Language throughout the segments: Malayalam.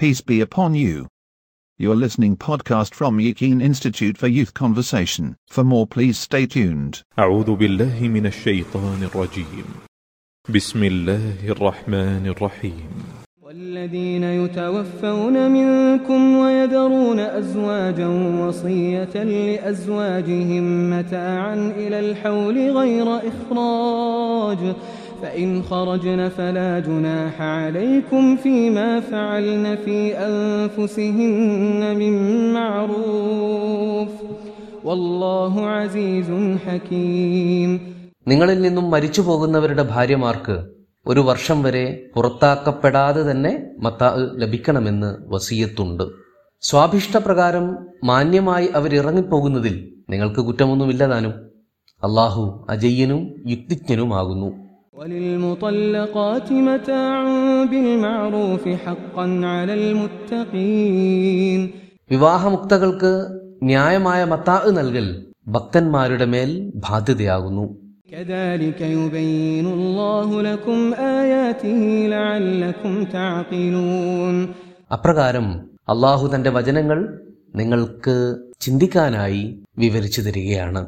Peace be upon you. You're listening podcast from Yakin Institute for Youth Conversation. For more please stay tuned. أعوذ بالله من الشيطان الرجيم بسم الله الرحمن الرحيم والذين يتوفون منكم ويذرون أزواجا وصية لأزواجهم متاعا إلى الحول غير إخراج فإن خرجن فلا جناح عليكم فيما فعلن في أنفسهن من معروف والله عزيز حكيم നിങ്ങളിൽ നിന്നും മരിച്ചു പോകുന്നവരുടെ ഭാര്യമാർക്ക് ഒരു വർഷം വരെ പുറത്താക്കപ്പെടാതെ തന്നെ മത്താ ലഭിക്കണമെന്ന് വസീയത്തുണ്ട് സ്വാഭിഷ്ടപ്രകാരം മാന്യമായി അവരിറങ്ങിപ്പോകുന്നതിൽ നിങ്ങൾക്ക് കുറ്റമൊന്നുമില്ലതാനും അള്ളാഹു അജയ്യനും യുക്തിജ്ഞനുമാകുന്നു وللمطلقات متاع بالمعروف حقا على المتقين വിവാഹമുക്തകൾക്ക് ന്യായമായ മത്താ നൽകൽ ഭക്തന്മാരുടെ മേൽ ബാധ്യതയാകുന്നു كذلك يبين الله لكم آياته لعلكم تعقلون അപ്രകാരം അള്ളാഹു തന്റെ വചനങ്ങൾ നിങ്ങൾക്ക് ചിന്തിക്കാനായി വിവരിച്ചു തരികയാണ്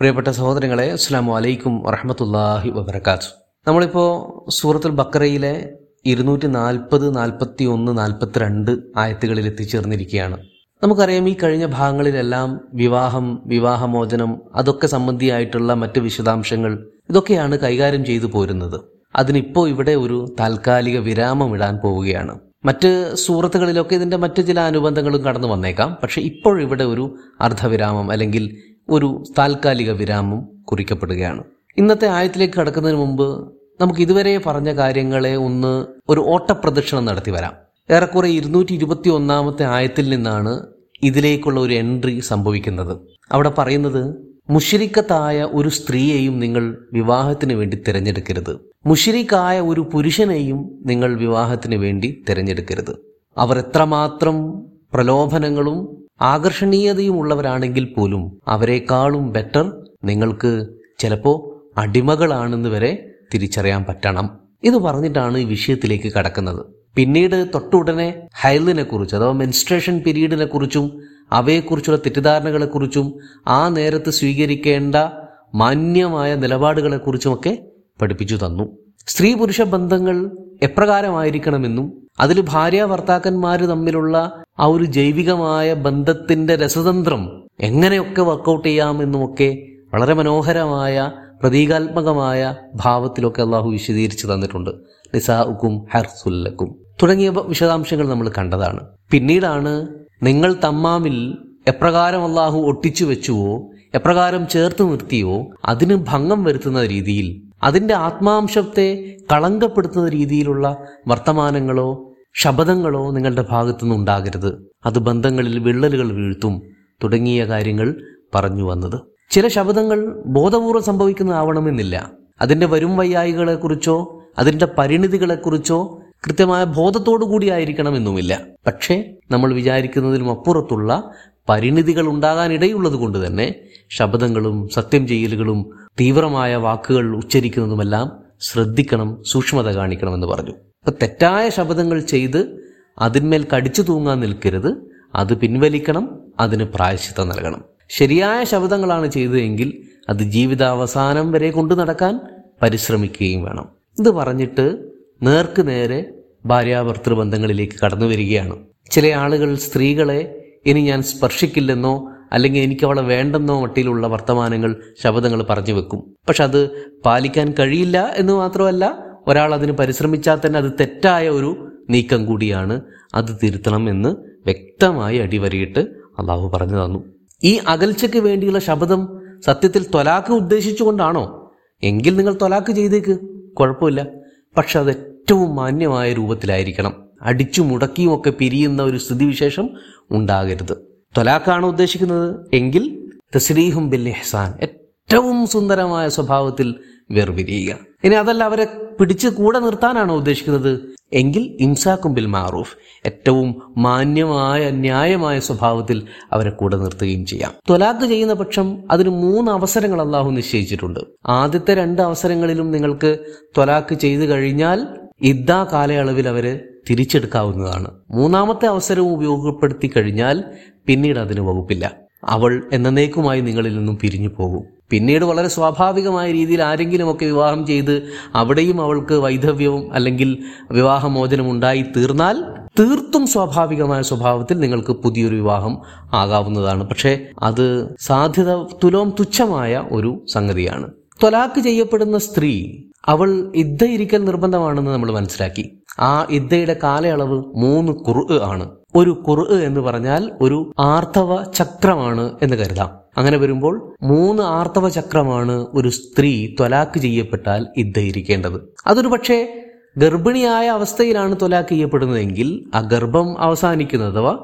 പ്രിയപ്പെട്ട സഹോദരങ്ങളെ അസ്സാം വലൈക്കും വറഹമത്തല്ലാഹി വബർക്കാത്തു നമ്മളിപ്പോ സൂറത്തുൽ ബക്കറയിലെ ഇരുന്നൂറ്റി നാൽപ്പത് നാൽപ്പത്തി ഒന്ന് നാൽപ്പത്തിരണ്ട് ആയത്തുകളിൽ എത്തിച്ചേർന്നിരിക്കുകയാണ്. നമുക്കറിയാം ഈ കഴിഞ്ഞ ഭാഗങ്ങളിലെല്ലാം വിവാഹം വിവാഹമോചനം അതൊക്കെ സംബന്ധിയായിട്ടുള്ള മറ്റ് വിശദാംശങ്ങൾ ഇതൊക്കെയാണ് കൈകാര്യം ചെയ്തു പോരുന്നത്. അതിനിപ്പോ ഇവിടെ ഒരു താൽക്കാലിക വിരാമം ഇടാൻ പോവുകയാണ്. മറ്റ് സൂറത്തുകളിലൊക്കെ ഇതിന്റെ മറ്റ് ചില അനുബന്ധങ്ങളും കടന്നു വന്നേക്കാം. പക്ഷെ ഇപ്പോഴിവിടെ ഒരു അർദ്ധവിരാമം അല്ലെങ്കിൽ ഒരു താൽക്കാലിക വിരാമം കുറിക്കപ്പെടുകയാണ്. ഇന്നത്തെ ആയത്തിലേക്ക് കടക്കുന്നതിന് മുമ്പ് നമുക്ക് ഇതുവരെ പറഞ്ഞ കാര്യങ്ങളെ ഒന്ന് ഒരു ഓട്ടപ്രദക്ഷിണം നടത്തി വരാം. ഏറെക്കുറെ ഇരുന്നൂറ്റി ഇരുപത്തി ഒന്നാമത്തെ ആയത്തിൽ നിന്നാണ് ഇതിലേക്കുള്ള ഒരു എൻട്രി സംഭവിക്കുന്നത്. അവിടെ പറയുന്നത് മുഷിരിക്കത്തായ ഒരു സ്ത്രീയെയും നിങ്ങൾ വിവാഹത്തിന് വേണ്ടി തിരഞ്ഞെടുക്കരുത്. മുഷിരിക്കായ ഒരു പുരുഷനെയും നിങ്ങൾ വിവാഹത്തിന് വേണ്ടി തിരഞ്ഞെടുക്കരുത്. അവർ എത്രമാത്രം പ്രലോഭനങ്ങളും ആകർഷണീയതയും ഉള്ളവരാണെങ്കിൽ പോലും അവരെക്കാളും ബെറ്റർ നിങ്ങൾക്ക് ചിലപ്പോ അടിമകളാണെന്ന് വരെ തിരിച്ചറിയാൻ പറ്റണം. ഇത് പറഞ്ഞിട്ടാണ് ഈ വിഷയത്തിലേക്ക് കടക്കുന്നത്. പിന്നീട് തൊട്ടുടനെ ഹൈലിനെ കുറിച്ച് അഥവാ മെൻസ്ട്രേഷൻ പീരീഡിനെ കുറിച്ചും അവയെക്കുറിച്ചുള്ള തെറ്റിദ്ധാരണകളെക്കുറിച്ചും ആ നേരത്ത് സ്വീകരിക്കേണ്ട മാന്യമായ നിലപാടുകളെക്കുറിച്ചുമൊക്കെ പഠിപ്പിച്ചു തന്നു. സ്ത്രീ പുരുഷ ബന്ധങ്ങൾ എപ്രകാരമായിരിക്കണമെന്നും അതിൽ ഭാര്യ ഭർത്താക്കന്മാർ തമ്മിലുള്ള ആ ഒരു ജൈവികമായ ബന്ധത്തിന്റെ രസതന്ത്രം എങ്ങനെയൊക്കെ വർക്കൗട്ട് ചെയ്യാമെന്നുമൊക്കെ വളരെ മനോഹരമായ പ്രതീകാത്മകമായ ഭാവത്തിലൊക്കെ അള്ളാഹു വിശദീകരിച്ചു തന്നിട്ടുണ്ട്. നിസാഉക്കും ഹർസുല്ലക്കും. തുടങ്ങിയ വിശദാംശങ്ങൾ നമ്മൾ കണ്ടതാണ്. പിന്നീടാണ് നിങ്ങൾ തമ്മാമിൽ എപ്രകാരം അള്ളാഹു ഒട്ടിച്ചു വെച്ചുവോ എപ്രകാരം ചേർത്ത് നിർത്തിയോ അതിന് ഭംഗം വരുത്തുന്ന രീതിയിൽ അതിന്റെ ആത്മാംശത്തെ കളങ്കപ്പെടുത്തുന്ന രീതിയിലുള്ള വർത്തമാനങ്ങളോ ശബദങ്ങളോ നിങ്ങളുടെ ഭാഗത്തുനിന്ന് ഉണ്ടാകരുത്. അത് ബന്ധങ്ങളിൽ വിള്ളലുകൾ വീഴ്ത്തും. തുടങ്ങിയ കാര്യങ്ങൾ പറഞ്ഞു വന്നത്. ചില ശബ്ദങ്ങൾ ബോധപൂർവം സംഭവിക്കുന്നതാവണമെന്നില്ല അതിന്റെ വരും വയ്യായികളെക്കുറിച്ചോ അതിന്റെ പരിണിതികളെക്കുറിച്ചോ കൃത്യമായ ബോധത്തോടു കൂടി ആയിരിക്കണമെന്നുമില്ല. പക്ഷേ നമ്മൾ വിചാരിക്കുന്നതിലും അപ്പുറത്തുള്ള പരിണിതികൾ ഉണ്ടാകാനിടയുള്ളത് കൊണ്ട് തന്നെ ശബ്ദങ്ങളും സത്യം ചെയ്യലുകളും തീവ്രമായ വാക്കുകൾ ഉച്ചരിക്കുന്നതുമെല്ലാം ശ്രദ്ധിക്കണം സൂക്ഷ്മത കാണിക്കണമെന്ന് പറഞ്ഞു. അപ്പൊ തെറ്റായ ശബ്ദങ്ങൾ ചെയ്ത് അതിന്മേൽ കടിച്ചു തൂങ്ങാൻ നിൽക്കരുത്. അത് പിൻവലിക്കണം അതിന് പ്രായശ്ചിത്തം നൽകണം. ശരിയായ ശബ്ദങ്ങളാണ് ചെയ്തതെങ്കിൽ അത് ജീവിതാവസാനം വരെ കൊണ്ടു നടക്കാൻ പരിശ്രമിക്കുകയും വേണം. ഇത് പറഞ്ഞിട്ട് നേർക്ക് നേരെ ഭാര്യാഭർത്തൃ ബന്ധങ്ങളിലേക്ക് കടന്നു വരികയാണ്. ചില ആളുകൾ സ്ത്രീകളെ ഇനി ഞാൻ സ്പർശിക്കില്ലെന്നോ അല്ലെങ്കിൽ എനിക്ക് അവളെ വേണ്ടെന്നോ മട്ടിലുള്ള വർത്തമാനങ്ങൾ ശബ്ദങ്ങൾ പറഞ്ഞു വെക്കും. പക്ഷെ അത് പാലിക്കാൻ കഴിയില്ല എന്ന് മാത്രമല്ല ഒരാൾ അതിന് പരിശ്രമിച്ചാൽ തന്നെ അത് തെറ്റായ ഒരു നീക്കം കൂടിയാണ്. അത് തിരുത്തണം എന്ന് വ്യക്തമായി അടിവരയിട്ട് അള്ളാഹു പറഞ്ഞു തന്നു. ഈ അകൽച്ചയ്ക്ക് വേണ്ടിയുള്ള ശബ്ദം സത്യത്തിൽ ത്വലാക്ക് ഉദ്ദേശിച്ചുകൊണ്ടാണോ? എങ്കിൽ നിങ്ങൾ ത്വലാക്ക് ചെയ്തേക്ക്. കുഴപ്പമില്ല. പക്ഷെ അത് ഏറ്റവും മാന്യമായ രൂപത്തിലായിരിക്കണം. അടിച്ചു മുടക്കിയും ഒക്കെ പിരിയുന്ന ഒരു സ്ഥിതിവിശേഷം ഉണ്ടാകരുത്. ത്വലാക്കാണ് ഉദ്ദേശിക്കുന്നത്. എങ്കിൽ തസ്രീഹും ബിൽ ഇഹ്സാൻ. ഏറ്റവും സുന്ദരമായ സ്വഭാവത്തിൽ വേർപിരിയുക. ഇനി അതല്ല അവരെ പിടിച്ച് കൂടെ നിർത്താനാണോ ഉദ്ദേശിക്കുന്നത്? എങ്കിൽ ഇംസാക്കും ബിൽ മാറൂഫ്. ഏറ്റവും മാന്യമായ ന്യായമായ സ്വഭാവത്തിൽ അവരെ കൂടെ നിർത്തുകയും ചെയ്യാം. ത്വലാഖ് ചെയ്യുന്ന പക്ഷം അതിന് മൂന്ന് അവസരങ്ങൾ അള്ളാഹു നിശ്ചയിച്ചിട്ടുണ്ട്. ആദ്യത്തെ രണ്ട് അവസരങ്ങളിലും നിങ്ങൾക്ക് ത്വലാഖ് ചെയ്തു കഴിഞ്ഞാൽ ഇദ്ദാ കാലയളവിൽ അവർ തിരിച്ചെടുക്കാവുന്നതാണ്. മൂന്നാമത്തെ അവസരവും ഉപയോഗപ്പെടുത്തി കഴിഞ്ഞാൽ പിന്നീട് അതിന് വകുപ്പില്ല. അവൾ എന്നേക്കുമായി നിങ്ങളിൽ നിന്നും പിരിഞ്ഞു പോകും പിന്നീട് വളരെ സ്വാഭാവികമായ രീതിയിൽ ആരെങ്കിലുമൊക്കെ വിവാഹം ചെയ്ത് അവിടെയും അവൾക്ക് വൈധവ്യവും അല്ലെങ്കിൽ വിവാഹമോചനം ഉണ്ടായി തീർന്നാൽ തീർത്തും സ്വാഭാവികമായ സ്വഭാവത്തിൽ നിങ്ങൾക്ക് പുതിയൊരു വിവാഹം ആകാവുന്നതാണ്. പക്ഷേ അത് സാധ്യത തുലോം തുച്ഛമായ ഒരു സംഗതിയാണ്. ത്വലാക്ക് ചെയ്യപ്പെടുന്ന സ്ത്രീ അവൾ ഇദ്ദയിരിക്കൽ നിർബന്ധമാണെന്ന് നമ്മൾ മനസ്സിലാക്കി. ആ ഇദ്ദയുടെ കാലയളവ് മൂന്ന് കുറു ആണ്. ഒരു കുറു എന്ന് പറഞ്ഞാൽ ഒരു ആർത്തവ ചക്രമാണ് എന്ന് കരുതാം. അങ്ങനെ വരുമ്പോൾ മൂന്ന് ആർത്തവ ചക്രമാണ് ഒരു സ്ത്രീ ത്വലാക്ക് ചെയ്യപ്പെട്ടാൽ ഇദ്ദയിരിക്കേണ്ടത് അതൊരു പക്ഷേ ഗർഭിണിയായ അവസ്ഥയിലാണ് ത്വലാക്ക് ചെയ്യപ്പെടുന്നതെങ്കിൽ ആ ഗർഭം അവസാനിക്കുന്നത് അഥവാ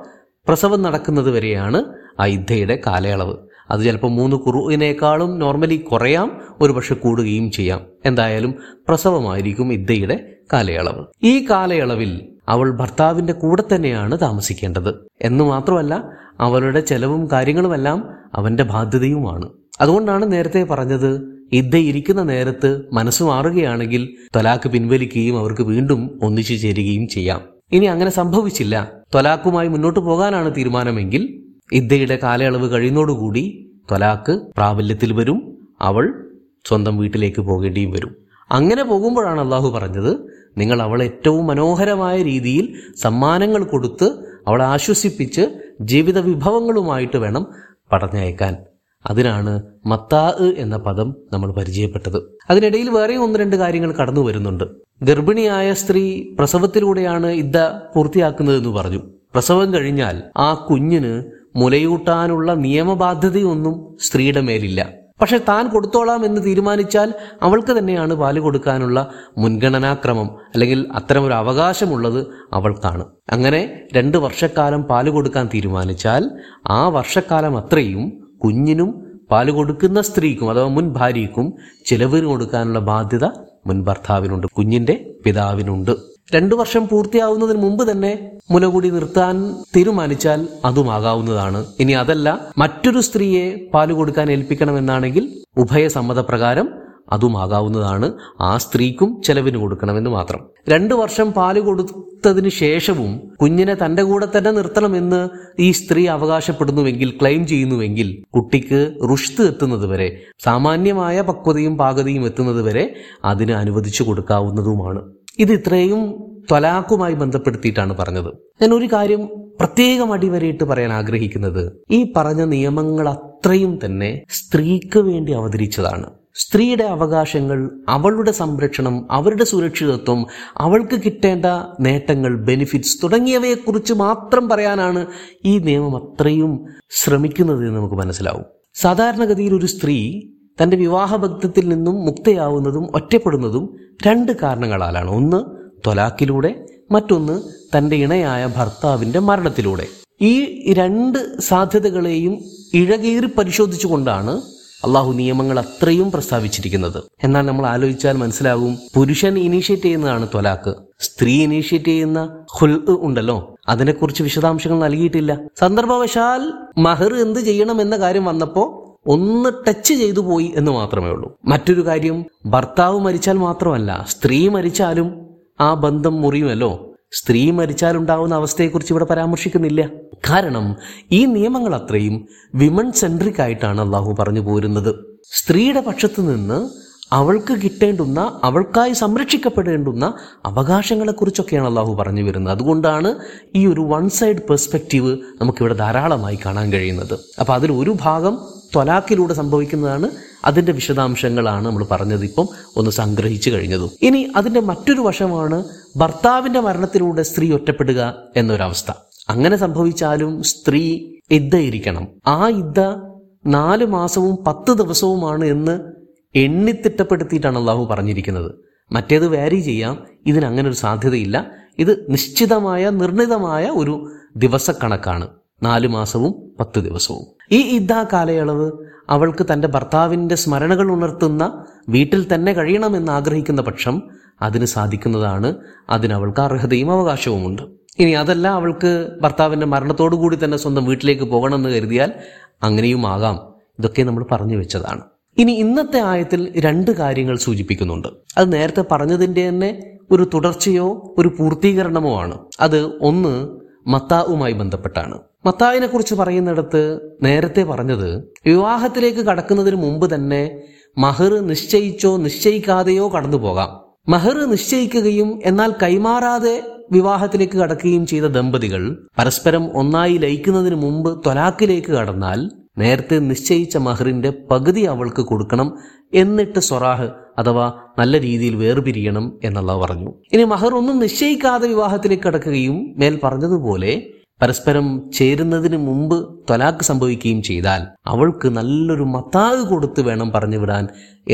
പ്രസവം നടക്കുന്നത് വരെയാണ് ആ ഇദ്ധയുടെ കാലയളവ്. അത് ചിലപ്പോൾ മൂന്ന് കുറുവിനേക്കാളും നോർമലി കുറയാം ഒരു പക്ഷെ കൂടുകയും ചെയ്യാം. എന്തായാലും പ്രസവമായിരിക്കും ഇദ്ധയുടെ കാലയളവ്. ഈ കാലയളവിൽ അവൾ ഭർത്താവിന്റെ കൂടെ തന്നെയാണ് താമസിക്കേണ്ടത്. എന്ന് മാത്രമല്ല അവളുടെ ചെലവും കാര്യങ്ങളുമെല്ലാം അവന്റെ ബാധ്യതയുമാണ്. അതുകൊണ്ടാണ് നേരത്തെ പറഞ്ഞത് ഇദ്ദ ഇരിക്കുന്ന നേരത്ത് മനസ്സ് മാറുകയാണെങ്കിൽ തൊലാക്ക് പിൻവലിക്കുകയും അവർക്ക് വീണ്ടും ഒന്നിച്ചു ചേരുകയും ചെയ്യാം. ഇനി അങ്ങനെ സംഭവിച്ചില്ല. തൊലാക്കുമായി മുന്നോട്ട് പോകാനാണ് തീരുമാനമെങ്കിൽ ഇദ്ദയുടെ കാലയളവ് കഴിയുന്നതോടുകൂടി തൊലാക്ക് പ്രാബല്യത്തിൽ വരും അവൾ സ്വന്തം വീട്ടിലേക്ക് പോകേണ്ടിയും വരും. അങ്ങനെ പോകുമ്പോഴാണ് അള്ളാഹു പറഞ്ഞത് നിങ്ങൾ അവളെ ഏറ്റവും മനോഹരമായ രീതിയിൽ സമ്മാനങ്ങൾ കൊടുത്ത് അവളെ ആശ്വസിപ്പിച്ച് ജീവിത വിഭവങ്ങളുമായിട്ട് വേണം പറഞ്ഞയക്കാൻ. അതിനാണ് മത്താ എന്ന പദം നമ്മൾ പരിചയപ്പെട്ടത്. അതിനിടയിൽ വേറെ ഒന്ന് രണ്ട് കാര്യങ്ങൾ കടന്നു വരുന്നുണ്ട്. ഗർഭിണിയായ സ്ത്രീ പ്രസവത്തിലൂടെയാണ് ഇദ്ദ പൂർത്തിയാക്കുന്നതെന്ന് പറഞ്ഞു. പ്രസവം കഴിഞ്ഞാൽ ആ കുഞ്ഞിന് മുലയൂട്ടാനുള്ള നിയമബാധ്യതയൊന്നും സ്ത്രീയുടെ മേലില്ല. പക്ഷെ താൻ കൊടുത്തോളാം എന്ന് തീരുമാനിച്ചാൽ അവൾക്ക് തന്നെയാണ് പാൽ കൊടുക്കാനുള്ള മുൻഗണനാക്രമം അല്ലെങ്കിൽ അത്തരമൊരു അവകാശമുള്ളത് അവൾക്കാണ്. അങ്ങനെ രണ്ട് വർഷക്കാലം പാൽ കൊടുക്കാൻ തീരുമാനിച്ചാൽ ആ വർഷക്കാലം അത്രയും കുഞ്ഞിനും പാൽ കൊടുക്കുന്ന സ്ത്രീക്കും അഥവാ മുൻ ഭാര്യയ്ക്കും ചിലവിന് കൊടുക്കാനുള്ള ബാധ്യത മുൻ ഭർത്താവിനുണ്ട്. കുഞ്ഞിന്റെ പിതാവിനുണ്ട്. രണ്ടു വർഷം പൂർത്തിയാവുന്നതിന് മുമ്പ് തന്നെ മുലകൂടി നിർത്താൻ തീരുമാനിച്ചാൽ അതുമാകാവുന്നതാണ്. ഇനി അതല്ല മറ്റൊരു സ്ത്രീയെ പാൽ കൊടുക്കാൻ ഏൽപ്പിക്കണമെന്നാണെങ്കിൽ ഉഭയസമ്മതപ്രകാരം അതുമാകാവുന്നതാണ്. ആ സ്ത്രീക്കും ചെലവിന് കൊടുക്കണമെന്ന് മാത്രം. രണ്ടു വർഷം പാൽ കൊടുത്തതിന് ശേഷവും കുഞ്ഞിനെ തന്റെ കൂടെ തന്നെ നിർത്തണമെന്ന് ഈ സ്ത്രീ അവകാശപ്പെടുന്നുവെങ്കിൽ ക്ലെയിം ചെയ്യുന്നുവെങ്കിൽ കുട്ടിക്ക് റുഷ്ത് എത്തുന്നത് വരെ സാമാന്യമായ പക്വതയും പാകതയും എത്തുന്നത് വരെ അതിന് അനുവദിച്ചു കൊടുക്കാവുന്നതുമാണ്. ഇത് ഇത്രയും ത്വലാക്കുമായി ബന്ധപ്പെടുത്തിയിട്ടാണ് പറഞ്ഞത്. ഞാൻ ഒരു കാര്യം പ്രത്യേകം അടിവരയിട്ട് പറയാൻ ആഗ്രഹിക്കുന്നത് ഈ പറഞ്ഞ നിയമങ്ങൾ അത്രയും തന്നെ സ്ത്രീക്ക് വേണ്ടി അവതരിച്ചതാണ്. സ്ത്രീയുടെ അവകാശങ്ങൾ അവളുടെ സംരക്ഷണം അവരുടെ സുരക്ഷിതത്വം അവൾക്ക് കിട്ടേണ്ട നേട്ടങ്ങൾ ബെനിഫിറ്റ്സ് തുടങ്ങിയവയെ കുറിച്ച് മാത്രം പറയാനാണ് ഈ നിയമം അത്രയും ശ്രമിക്കുന്നത് എന്ന് നമുക്ക് മനസ്സിലാവും. സാധാരണഗതിയിൽ ഒരു സ്ത്രീ തന്റെ വിവാഹബദ്ധത്തിൽ നിന്നും മുക്തയാവുന്നതും ഒറ്റപ്പെടുന്നതും രണ്ട് കാരണങ്ങളാലാണ്. ഒന്ന് തൊലാക്കിലൂടെ മറ്റൊന്ന് തന്റെ ഇണയായ ഭർത്താവിന്റെ മരണത്തിലൂടെ. ഈ രണ്ട് സാധ്യതകളെയും ഇഴകീറി പരിശോധിച്ചുകൊണ്ടാണ് അള്ളാഹു നിയമങ്ങൾ അത്രയും പ്രസ്താവിച്ചിരിക്കുന്നത്. എന്നാൽ നമ്മൾ ആലോചിച്ചാൽ മനസ്സിലാകും പുരുഷൻ ഇനീഷ്യേറ്റ് ചെയ്യുന്നതാണ് ത്വലാക്ക് സ്ത്രീ ഇനീഷ്യേറ്റ് ചെയ്യുന്ന ഹുൽ ഉണ്ടല്ലോ. അതിനെക്കുറിച്ച് വിശദാംശങ്ങൾ നൽകിയിട്ടില്ല. സന്ദർഭവശാൽ മഹർ എന്ത് ചെയ്യണം എന്ന കാര്യം വന്നപ്പോ ഒന്ന് ടച്ച് ചെയ്തു പോയി എന്ന് മാത്രമേ ഉള്ളൂ. മറ്റൊരു കാര്യം ഭർത്താവ് മരിച്ചാൽ മാത്രമല്ല സ്ത്രീ മരിച്ചാലും ആ ബന്ധം മുറിയുമല്ലോ. സ്ത്രീ മരിച്ചാൽ ഉണ്ടാവുന്ന അവസ്ഥയെക്കുറിച്ച് ഇവിടെ പരാമർശിക്കുന്നില്ല. കാരണം ഈ നിയമങ്ങൾ അത്രയും വിമൺ സെൻട്രിക് ആയിട്ടാണ് അള്ളാഹു പറഞ്ഞു പോരുന്നത്. സ്ത്രീയുടെ പക്ഷത്തു നിന്ന് അവൾക്ക് കിട്ടേണ്ടുന്ന അവൾക്കായി സംരക്ഷിക്കപ്പെടേണ്ടുന്ന അവകാശങ്ങളെക്കുറിച്ചൊക്കെയാണ് അള്ളാഹു പറഞ്ഞു വരുന്നത്. അതുകൊണ്ടാണ് ഈ ഒരു വൺ സൈഡ് പെർസ്പെക്റ്റീവ് നമുക്കിവിടെ ധാരാളമായി കാണാൻ കഴിയുന്നത്. അപ്പൊ അതിൽ ഒരു ഭാഗം ത്വലാക്കിലൂടെ സംഭവിക്കുന്നതാണ് അതിന്റെ വിശദാംശങ്ങളാണ് നമ്മൾ പറഞ്ഞത് ഇപ്പം ഒന്ന് സംഗ്രഹിച്ചു കഴിഞ്ഞതും. ഇനി അതിന്റെ മറ്റൊരു വശമാണ് ഭർത്താവിന്റെ മരണത്തിലൂടെ സ്ത്രീ ഒറ്റപ്പെടുക എന്നൊരവസ്ഥ. അങ്ങനെ സംഭവിച്ചാലും സ്ത്രീ ഇദ്ദയിരിക്കണം. ആ ഇദ്ദ നാല് മാസവും പത്ത് ദിവസവുമാണ് എന്ന് എണ്ണിത്തിട്ടപ്പെടുത്തിയിട്ടാണ് അള്ളാഹു പറഞ്ഞിരിക്കുന്നത്. മറ്റേത് വാരി ചെയ്യാം. ഇതിന് അങ്ങനെ ഒരു സാധ്യതയില്ല. ഇത് നിശ്ചിതമായ നിർണിതമായ ഒരു ദിവസക്കണക്കാണ്. നാല് മാസവും പത്ത് ദിവസവും. ഈ ഇദ്ദാ കാലയളവ് അവൾക്ക് തന്റെ ഭർത്താവിന്റെ സ്മരണകൾ ഉണർത്തുന്ന വീട്ടിൽ തന്നെ കഴിയണമെന്ന് ആഗ്രഹിക്കുന്ന പക്ഷം അതിന് സാധിക്കുന്നതാണ് അതിന് അവൾക്ക് അർഹതയും അവകാശവുമുണ്ട്. ഇനി അതല്ല അവൾക്ക് മരണത്തോടു കൂടി തന്നെ സ്വന്തം വീട്ടിലേക്ക് പോകണമെന്ന് കരുതിയാൽ അങ്ങനെയും ആകാം. ഇതൊക്കെ നമ്മൾ പറഞ്ഞു വെച്ചതാണ്. ഇനി ഇന്നത്തെ ആയത്തിൽ രണ്ട് കാര്യങ്ങൾ സൂചിപ്പിക്കുന്നുണ്ട്. അത് നേരത്തെ പറഞ്ഞതിന്റെ തന്നെ ഒരു തുടർച്ചയോ ഒരു പൂർത്തീകരണമോ ആണ്. അത് ഒന്ന് മത്താവുമായി ബന്ധപ്പെട്ടാണ്. മത്താവിനെ കുറിച്ച് പറയുന്നിടത്ത് നേരത്തെ പറഞ്ഞത് വിവാഹത്തിലേക്ക് കടക്കുന്നതിന് മുമ്പ് തന്നെ മഹർ നിശ്ചയിച്ചോ നിശ്ചയിക്കാതെയോ കടന്നു പോകാം. മഹർ നിശ്ചയിക്കുകയും എന്നാൽ കൈമാറാതെ വിവാഹത്തിലേക്ക് കടക്കുകയും ചെയ്ത ദമ്പതികൾ പരസ്പരം ഒന്നായി ലയിക്കുന്നതിന് മുമ്പ് തൊലാക്കിലേക്ക് കടന്നാൽ നേരത്തെ നിശ്ചയിച്ച മഹറിന്റെ പകുതി അവൾക്ക് കൊടുക്കണം എന്നിട്ട് സ്വറാഹ് അഥവാ നല്ല രീതിയിൽ വേർപിരിയണം എന്നുള്ള പറഞ്ഞു. ഇനി മഹർ ഒന്നും നിശ്ചയിക്കാതെ വിവാഹത്തിലേക്ക് കടക്കുകയും മേൽ പറഞ്ഞതുപോലെ പരസ്പരം ചേരുന്നതിന് മുമ്പ് തൊലാക്ക് സംഭവിക്കുകയും ചെയ്താൽ അവൾക്ക് നല്ലൊരു മത്താഗ് കൊടുത്ത് വേണം പറഞ്ഞു വിടാൻ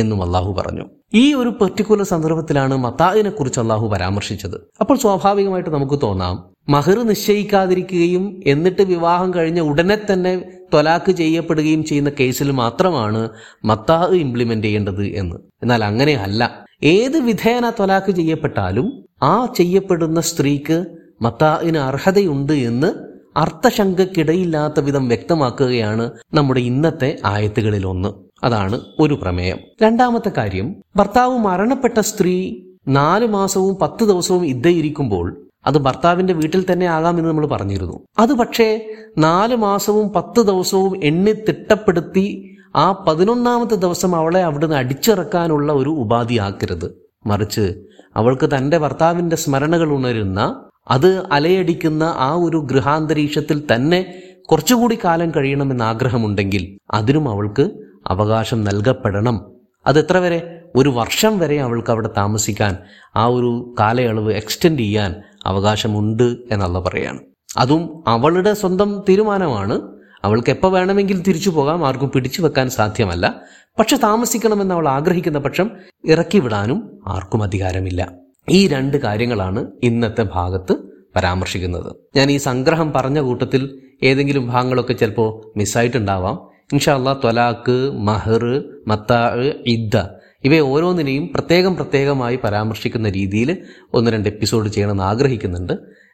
എന്നും അള്ളാഹു പറഞ്ഞു. ഈ ഒരു പെർട്ടിക്കുലർ സന്ദർഭത്തിലാണ് മത്താഗിനെ കുറിച്ച് അള്ളാഹു പരാമർശിച്ചത്. അപ്പോൾ സ്വാഭാവികമായിട്ട് നമുക്ക് തോന്നാം മഹർ നിശ്ചയിക്കാതിരിക്കുകയും എന്നിട്ട് വിവാഹം കഴിഞ്ഞ ഉടനെ തന്നെ തൊലാക്ക് ചെയ്യപ്പെടുകയും ചെയ്യുന്ന കേസിൽ മാത്രമാണ് മത്താഹ് ഇംപ്ലിമെന്റ് ചെയ്യേണ്ടത് എന്ന്. എന്നാൽ അങ്ങനെ അല്ല ഏത് വിധേന തൊലാക്ക് ചെയ്യപ്പെട്ടാലും ആ ചെയ്യപ്പെടുന്ന സ്ത്രീക്ക് മത്താഹിന് അർഹതയുണ്ട് എന്ന് അർത്ഥശങ്കക്കിടയില്ലാത്ത വിധം വ്യക്തമാക്കുകയാണ് നമ്മുടെ ഇന്നത്തെ ആയത്തുകളിൽ ഒന്ന് അതാണ് ഒരു പ്രമേയം. രണ്ടാമത്തെ കാര്യം ഭർത്താവ് മരണപ്പെട്ട സ്ത്രീ നാല് മാസവും പത്ത് ദിവസവും ഇద్దയിരിക്കുമ്പോൾ അത് ഭർത്താവിന്റെ വീട്ടിൽ തന്നെ ആകാമെന്ന് നമ്മൾ പറഞ്ഞിരുന്നു. അത് പക്ഷേ നാല് മാസവും പത്ത് ദിവസവും എണ്ണി തിട്ടപ്പെടുത്തി ആ പതിനൊന്നാമത്തെ ദിവസം അവളെ അവിടുന്ന് അടിച്ചിറക്കാനുള്ള ഒരു ഉപാധിയാക്കരുത്. മറിച്ച് അവൾക്ക് തന്റെ ഭർത്താവിന്റെ സ്മരണകൾ ഉണരുന്ന അത് അലയടിക്കുന്ന ആ ഒരു ഗൃഹാന്തരീക്ഷത്തിൽ തന്നെ കുറച്ചുകൂടി കാലം കഴിയണമെന്ന് ആഗ്രഹമുണ്ടെങ്കിൽ അതിനും അവൾക്ക് അവകാശം നൽകപ്പെടണം. അത് എത്ര വരെ? ഒരു വർഷം വരെ അവൾക്ക് അവിടെ താമസിക്കാൻ ആ ഒരു കാലയളവ് എക്സ്റ്റെൻഡ് ചെയ്യാൻ അവകാശമുണ്ട് എന്നുള്ള പറയാണ്. അതും അവളുടെ സ്വന്തം തീരുമാനമാണ്. അവൾക്ക് എപ്പോൾ വേണമെങ്കിൽ തിരിച്ചു പോകാം ആർക്കും പിടിച്ചു വെക്കാൻ സാധ്യമല്ല. പക്ഷെ താമസിക്കണമെന്ന് അവൾ ആഗ്രഹിക്കുന്ന പക്ഷം ഇറക്കി വിടാനും ആർക്കും അധികാരമില്ല. ഈ രണ്ട് കാര്യങ്ങളാണ് ഇന്നത്തെ ഭാഗത്ത് പരാമർശിക്കുന്നത്. ഞാൻ ഈ സംഗ്രഹം പറഞ്ഞ കൂട്ടത്തിൽ ഏതെങ്കിലും ഭാഗങ്ങളൊക്കെ ചിലപ്പോൾ മിസ്സായിട്ടുണ്ടാവാം ഇൻഷാല്ല തൊലാക്ക് മഹർ മത്താ ഇദ്ദ ഇവയെ ഓരോന്നിനെയും പ്രത്യേകം പ്രത്യേകമായി പരാമർശിക്കുന്ന രീതിയിൽ ഒന്ന് രണ്ട് എപ്പിസോഡ് ചെയ്യണമെന്ന് ആഗ്രഹിക്കുന്നുണ്ട്.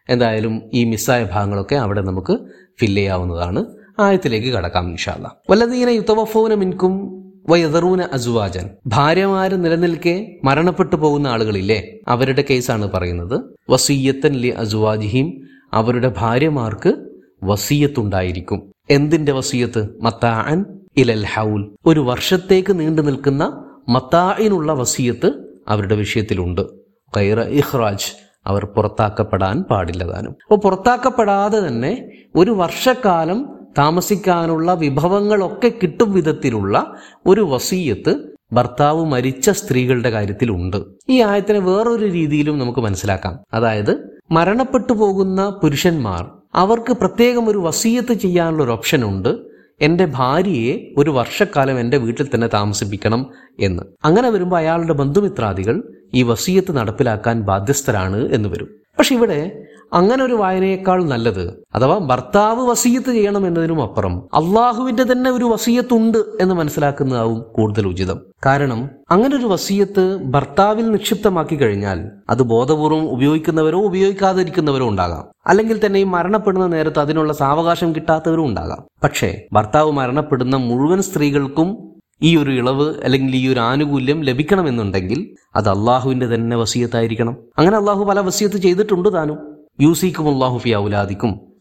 എന്തായാലും ഈ മിസ്സായ ഭാഗങ്ങളൊക്കെ അവിടെ നമുക്ക് ഫില്ല് ചെയ്യാവുന്നതാണ്. ആയത്തിലേക്ക് കടക്കാം ഇൻഷാല്ല വല്ലതീന യുത്തവഫോന മിൻകും വയതറൂന അസുവാജൻ. ഭാര്യമാര് നിലനിൽക്കെ മരണപ്പെട്ടു പോകുന്ന ആളുകളില്ലേ? അവരുടെ കേസാണ് പറയുന്നത്. വസീയത്തൻ ലി അസുവാജിഹിം അവരുടെ ഭാര്യമാർക്ക് വസീയത്തുണ്ടായിരിക്കും. എന്തിന്റെ വസീയത്ത്? മത്താൻ ഇലൽ ഹൗൽ. ഒരു വർഷത്തേക്ക് നീണ്ടു നിൽക്കുന്ന മത്തായിനുള്ള വസീയത്ത് അവരുടെ വിഷയത്തിലുണ്ട്. കൈറ ഇഹ്റാജ് അവർ പുറത്താക്കപ്പെടാൻ പാടില്ലതാനും അപ്പോൾ പുറത്താക്കപ്പെടാതെ തന്നെ ഒരു വർഷക്കാലം താമസിക്കാനുള്ള വിഭവങ്ങളൊക്കെ കിട്ടും വിധത്തിലുള്ള ഒരു വസീയത്ത് ഭർത്താവ് മരിച്ച സ്ത്രീകളുടെ കാര്യത്തിലുണ്ട്. ഈ ആയത്തിനെ വേറൊരു രീതിയിലും നമുക്ക് മനസ്സിലാക്കാം. അതായത് മരണപ്പെട്ടു പോകുന്ന പുരുഷന്മാർ അവർക്ക് പ്രത്യേകം ഒരു വസീയത്ത് ചെയ്യാനുള്ള ഒരു ഓപ്ഷൻ ഉണ്ട് എന്റെ ഭാര്യയെ ഒരു വർഷക്കാലം എന്റെ വീട്ടിൽ തന്നെ താമസിപ്പിക്കണം എന്ന്. അങ്ങനെ വരുമ്പോൾ അയാളുടെ ബന്ധുമിത്രാദികൾ ഈ വസീയത്ത് നടപ്പിലാക്കാൻ ബാധ്യസ്ഥരാണ് എന്ന് വരും. പക്ഷെ ഇവിടെ അങ്ങനെ ഒരു വായനയേക്കാൾ നല്ലത്. അഥവാ ഭർത്താവ് വസീയത്ത് ചെയ്യണം എന്നതിനും അപ്പുറം അള്ളാഹുവിന്റെ തന്നെ ഒരു വസീയത്തുണ്ട് എന്ന് മനസ്സിലാക്കുന്നതാവും കൂടുതൽ ഉചിതം. കാരണം അങ്ങനെ ഒരു വസീയത്ത് ഭർത്താവിൽ നിക്ഷിപ്തമാക്കി കഴിഞ്ഞാൽ അത് ബോധപൂർവം ഉപയോഗിക്കുന്നവരോ ഉപയോഗിക്കാതിരിക്കുന്നവരോ ഉണ്ടാകാം. അല്ലെങ്കിൽ തന്നെ ഈ മരണപ്പെടുന്ന നേരത്ത് അതിനുള്ള സാവകാശം കിട്ടാത്തവരും ഉണ്ടാകാം. പക്ഷേ ഭർത്താവ് മരണപ്പെടുന്ന മുഴുവൻ സ്ത്രീകൾക്കും ഈ ഒരു ഇളവ് അല്ലെങ്കിൽ ഈ ഒരു ആനുകൂല്യം ലഭിക്കണമെന്നുണ്ടെങ്കിൽ അത് അള്ളാഹുവിന്റെ തന്നെ വസീയത്തായിരിക്കണം. അങ്ങനെ അള്ളാഹു പല വസീയത്ത് ചെയ്തിട്ടുണ്ട് താനും. യൂസിക്കും അള്ളാഹു ഫി ഔലാദിക്കും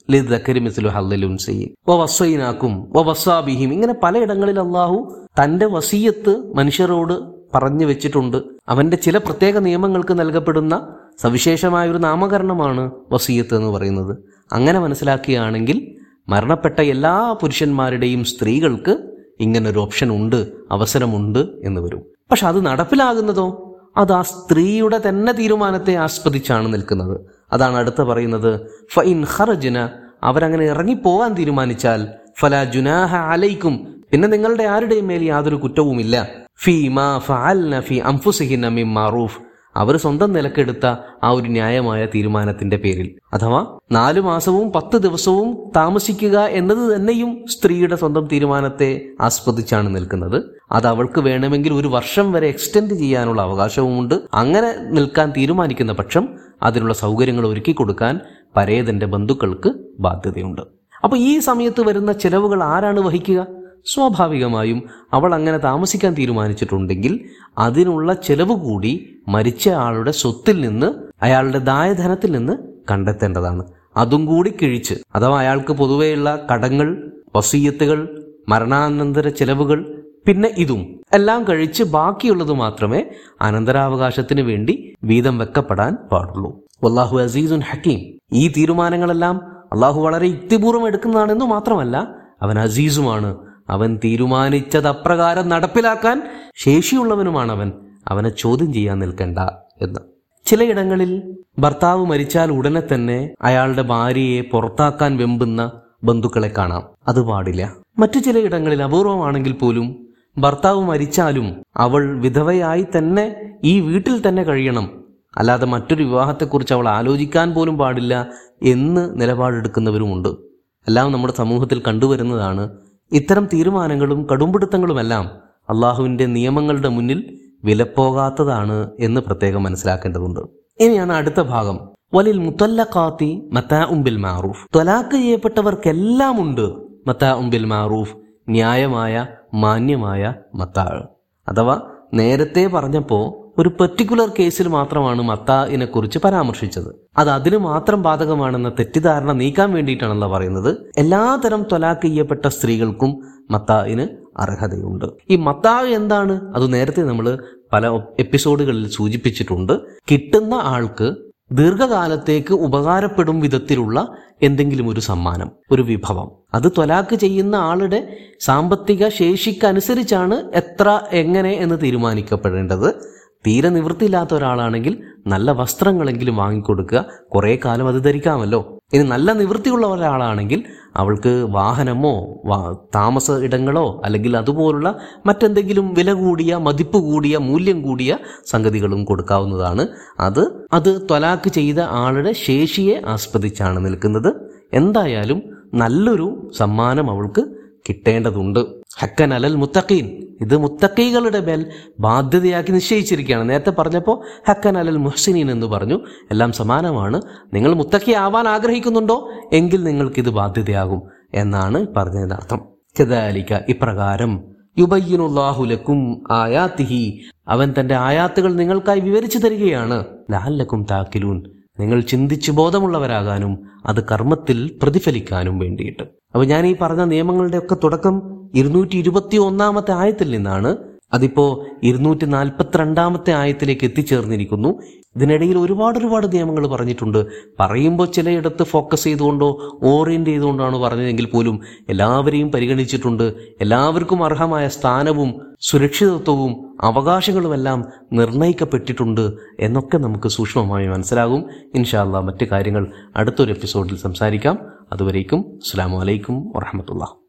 ഇങ്ങനെ പലയിടങ്ങളിൽ അള്ളാഹു തന്റെ വസീയത്ത് മനുഷ്യരോട് പറഞ്ഞു വെച്ചിട്ടുണ്ട്. അവന്റെ ചില പ്രത്യേക നിയമങ്ങൾക്ക് നൽകപ്പെടുന്ന സവിശേഷമായ ഒരു നാമകരണമാണ് വസീയത്ത് എന്ന് പറയുന്നത്. അങ്ങനെ മനസ്സിലാക്കുകയാണെങ്കിൽ മരണപ്പെട്ട എല്ലാ പുരുഷന്മാരുടെയും സ്ത്രീകൾക്ക് ഇങ്ങനെ ഒരു ഓപ്ഷൻ ഉണ്ട് അവസരമുണ്ട് എന്ന് വരും. പക്ഷെ അത് നടപ്പിലാകുന്നതോ? അത് ആ സ്ത്രീയുടെ തന്നെ തീരുമാനത്തെ ആസ്പദിച്ചാണ് നിൽക്കുന്നത്. അതാണ് അടുത്ത പറയുന്നത്. ഫൈൻ ഹറജന അവരങ്ങനെ ഇറങ്ങിപ്പോവാൻ തീരുമാനിച്ചാൽ ഫല ജുനാഹ അലൈക്കും പിന്നെ നിങ്ങളുടെ ആരുടെയും മേൽ യാതൊരു കുറ്റവുമില്ല. ഫി മാ ഫഅൽന ഫി അംഫുസഹിൻ മിൻ മാറൂഫ്. അവർ സ്വന്തം നിലക്കെടുത്ത ആ ഒരു ന്യായമായ തീരുമാനത്തിന്റെ പേരിൽ. അഥവാ നാലു മാസവും പത്ത് ദിവസവും താമസിക്കുക എന്നത് തന്നെയും സ്ത്രീയുടെ സ്വന്തം തീരുമാനത്തെ ആസ്പദിച്ചാണ് നിൽക്കുന്നത്. അത് അവൾക്ക് വേണമെങ്കിൽ ഒരു വർഷം വരെ എക്സ്റ്റെൻഡ് ചെയ്യാനുള്ള അവകാശവുമുണ്ട്. അങ്ങനെ നിൽക്കാൻ തീരുമാനിക്കുന്ന പക്ഷം അതിനുള്ള സൗകര്യങ്ങൾ ഒരുക്കി കൊടുക്കാൻ പരേതന്റെ ബന്ധുക്കൾക്ക് ബാധ്യതയുണ്ട്. അപ്പൊ ഈ സമയത്ത് വരുന്ന ചെലവുകൾ ആരാണ് വഹിക്കുക? സ്വാഭാവികമായും അവൾ അങ്ങനെ താമസിക്കാൻ തീരുമാനിച്ചിട്ടുണ്ടെങ്കിൽ അതിനുള്ള ചെലവ് കൂടി മരിച്ച ആളുടെ സ്വത്തിൽ നിന്ന് അയാളുടെ ദായധനത്തിൽ നിന്ന് കണ്ടെത്തേണ്ടതാണ്. അതും കൂടി കിഴിച്ച് അഥവാ അയാൾക്ക് പൊതുവെയുള്ള കടങ്ങൾ വസീയത്തുകൾ മരണാനന്തര ചെലവുകൾ പിന്നെ ഇതും എല്ലാം കഴിച്ച് ബാക്കിയുള്ളത് മാത്രമേ അനന്തരാവകാശത്തിന് വേണ്ടി വീതം വെക്കപ്പെടാൻ പാടുള്ളൂ. വല്ലാഹു അസീസുൻ ഹക്കീം. ഈ തീരുമാനങ്ങളെല്ലാം അള്ളാഹു വളരെ യുക്തിപൂർവം എടുക്കുന്നതാണെന്ന് മാത്രമല്ല അവൻ അസീസുമാണ്. അവൻ തീരുമാനിച്ചത് അപ്രകാരം നടപ്പിലാക്കാൻ ശേഷിയുള്ളവനുമാണ് അവൻ അവനെ ചോദ്യം ചെയ്യാൻ നിൽക്കണ്ട എന്ന്. ചിലയിടങ്ങളിൽ ഭർത്താവ് മരിച്ചാൽ ഉടനെ തന്നെ അയാളുടെ ഭാര്യയെ പുറത്താക്കാൻ വെമ്പുന്ന ബന്ധുക്കളെ കാണാം. അത് പാടില്ല. മറ്റു ചിലയിടങ്ങളിൽ അപൂർവമാണെങ്കിൽ പോലും ഭർത്താവ് മരിച്ചാലും അവൾ വിധവയായി തന്നെ ഈ വീട്ടിൽ തന്നെ കഴിയണം. അല്ലാതെ മറ്റൊരു വിവാഹത്തെക്കുറിച്ച് അവൾ ആലോചിക്കാൻ പോലും പാടില്ല എന്ന് നിലപാടെടുക്കുന്നവരുമുണ്ട്. എല്ലാം നമ്മുടെ സമൂഹത്തിൽ കണ്ടുവരുന്നതാണ് ഇത്തരം തീരുമാനങ്ങളും കടുംപിടുത്തങ്ങളുമെല്ലാം അള്ളാഹുവിന്റെ നിയമങ്ങളുടെ മുന്നിൽ വിലപ്പോകാത്തതാണ് എന്ന് പ്രത്യേകം മനസ്സിലാക്കേണ്ടതുണ്ട്. ഇനിയാണ് അടുത്ത ഭാഗം. വലിൽ മുത്തല്ലാത്തി മത്താ ഉംബിൽ മാറൂഫ്. ത്വലാക്ക് ചെയ്യപ്പെട്ടവർക്കെല്ലാം ഉണ്ട് മത്താ ഉംബിൽ മാറൂഫ്. ന്യായമായ മാന്യമായ മത്താഴ് അഥവാ നേരത്തെ പറഞ്ഞപ്പോൾ ഒരു പെർട്ടിക്കുലർ കേസിൽ മാത്രമാണ് മത്തായിനെ കുറിച്ച് പരാമർശിച്ചത്. അത് അതിന് മാത്രം ബാധകമാണെന്ന തെറ്റിദ്ധാരണ നീക്കാൻ വേണ്ടിയിട്ടാണല്ലോ പറയുന്നത്. എല്ലാതരം തൊലാക്ക് ചെയ്യപ്പെട്ട സ്ത്രീകൾക്കും മത്തായിന് അർഹതയുണ്ട്. ഈ മത്താവ് എന്താണ്? അത് നേരത്തെ നമ്മൾ പല എപ്പിസോഡുകളിൽ സൂചിപ്പിച്ചിട്ടുണ്ട്. കിട്ടുന്ന ആൾക്ക് ദീർഘകാലത്തേക്ക് ഉപകാരപ്പെടും വിധത്തിലുള്ള എന്തെങ്കിലും ഒരു സമ്മാനം ഒരു വിഭവം. അത് ത്വലാക്ക് ചെയ്യുന്ന ആളുടെ സാമ്പത്തിക ശേഷിക്കനുസരിച്ചാണ് എത്ര എങ്ങനെ എന്ന് തീരുമാനിക്കപ്പെടേണ്ടത്. തീരെ നിവൃത്തിയില്ലാത്ത ഒരാളാണെങ്കിൽ നല്ല വസ്ത്രങ്ങളെങ്കിലും വാങ്ങിക്കൊടുക്കുക. കുറേ കാലം അത് ധരിക്കാമല്ലോ. ഇനി നല്ല നിവൃത്തിയുള്ള ഒരാളാണെങ്കിൽ അവൾക്ക് വാഹനമോ താമസ ഇടങ്ങളോ അല്ലെങ്കിൽ അതുപോലുള്ള മറ്റെന്തെങ്കിലും വില കൂടിയ മതിപ്പ് കൂടിയ മൂല്യം കൂടിയ സംഗതികളും കൊടുക്കാവുന്നതാണ്. അത് അത് ത്വലാക്ക് ചെയ്ത ആളുടെ ശേഷിയെ ആസ്പദിച്ചാണ് നിൽക്കുന്നത്. എന്തായാലും നല്ലൊരു സമ്മാനം അവൾക്ക് കിട്ടേണ്ടതുണ്ട്. ഹക്കൻ അലൽ മുത്തഖീൻ. ഇത് മുത്തക്കൈകളുടെ മേൽ ബാധ്യതയാക്കി നിശ്ചയിച്ചിരിക്കുകയാണ്. നേരത്തെ പറഞ്ഞപ്പോൾ ഹക്കൻ അലൽ മുഹ്സിനീൻ എന്ന് പറഞ്ഞു. എല്ലാം സമാനമാണ്. നിങ്ങൾ മുത്തക്കി ആവാൻ ആഗ്രഹിക്കുന്നുണ്ടോ? എങ്കിൽ നിങ്ങൾക്കിത് ബാധ്യതയാകും എന്നാണ് പറഞ്ഞതിനർത്ഥം അർത്ഥം. ഇപ്രകാരം യുബയ്യനുല്ലാഹുലക്കും ആയാത്തിഹി. അവൻ തന്റെ ആയാത്തുകൾ നിങ്ങൾക്കായി വിവരിച്ചു തരികയാണ്. ലാലക്കും താക്കിലൂൻ. നിങ്ങൾ ചിന്തിച്ച് ബോധമുള്ളവരാകാനും അത് കർമ്മത്തിൽ പ്രതിഫലിക്കാനും വേണ്ടിയിട്ട്. അപ്പൊ ഞാൻ ഈ പറഞ്ഞ നിയമങ്ങളുടെ ഒക്കെ തുടക്കം ഇരുന്നൂറ്റി ഇരുപത്തി ഒന്നാമത്തെ ആയത്തിൽ നിന്നാണ് അതിപ്പോ ഇരുന്നൂറ്റി നാൽപ്പത്തിരണ്ടാമത്തെ ആയത്തിലേക്ക് എത്തിച്ചേർന്നിരിക്കുന്നു. ഇതിനിടയിൽ ഒരുപാട് ഒരുപാട് നിയമങ്ങൾ പറഞ്ഞിട്ടുണ്ട്. പറയുമ്പോൾ ചിലയിടത്ത് ഫോക്കസ് ചെയ്തുകൊണ്ടോ ഓറിയന്റ് ചെയ്തുകൊണ്ടാണ് പറഞ്ഞതെങ്കിൽ പോലും എല്ലാവരെയും പരിഗണിച്ചിട്ടുണ്ട്. എല്ലാവർക്കും അർഹമായ സ്ഥാനവും സുരക്ഷിതത്വവും അവകാശങ്ങളുമെല്ലാം നിർണയിക്കപ്പെട്ടിട്ടുണ്ട് എന്നൊക്കെ നമുക്ക് സൂക്ഷ്മമായി മനസ്സിലാകും. ഇൻഷാല്ല മറ്റു കാര്യങ്ങൾ അടുത്തൊരു എപ്പിസോഡിൽ സംസാരിക്കാം. അതുവരേക്കും അസ്സാം വലൈക്കും വറഹമത്തുള്ള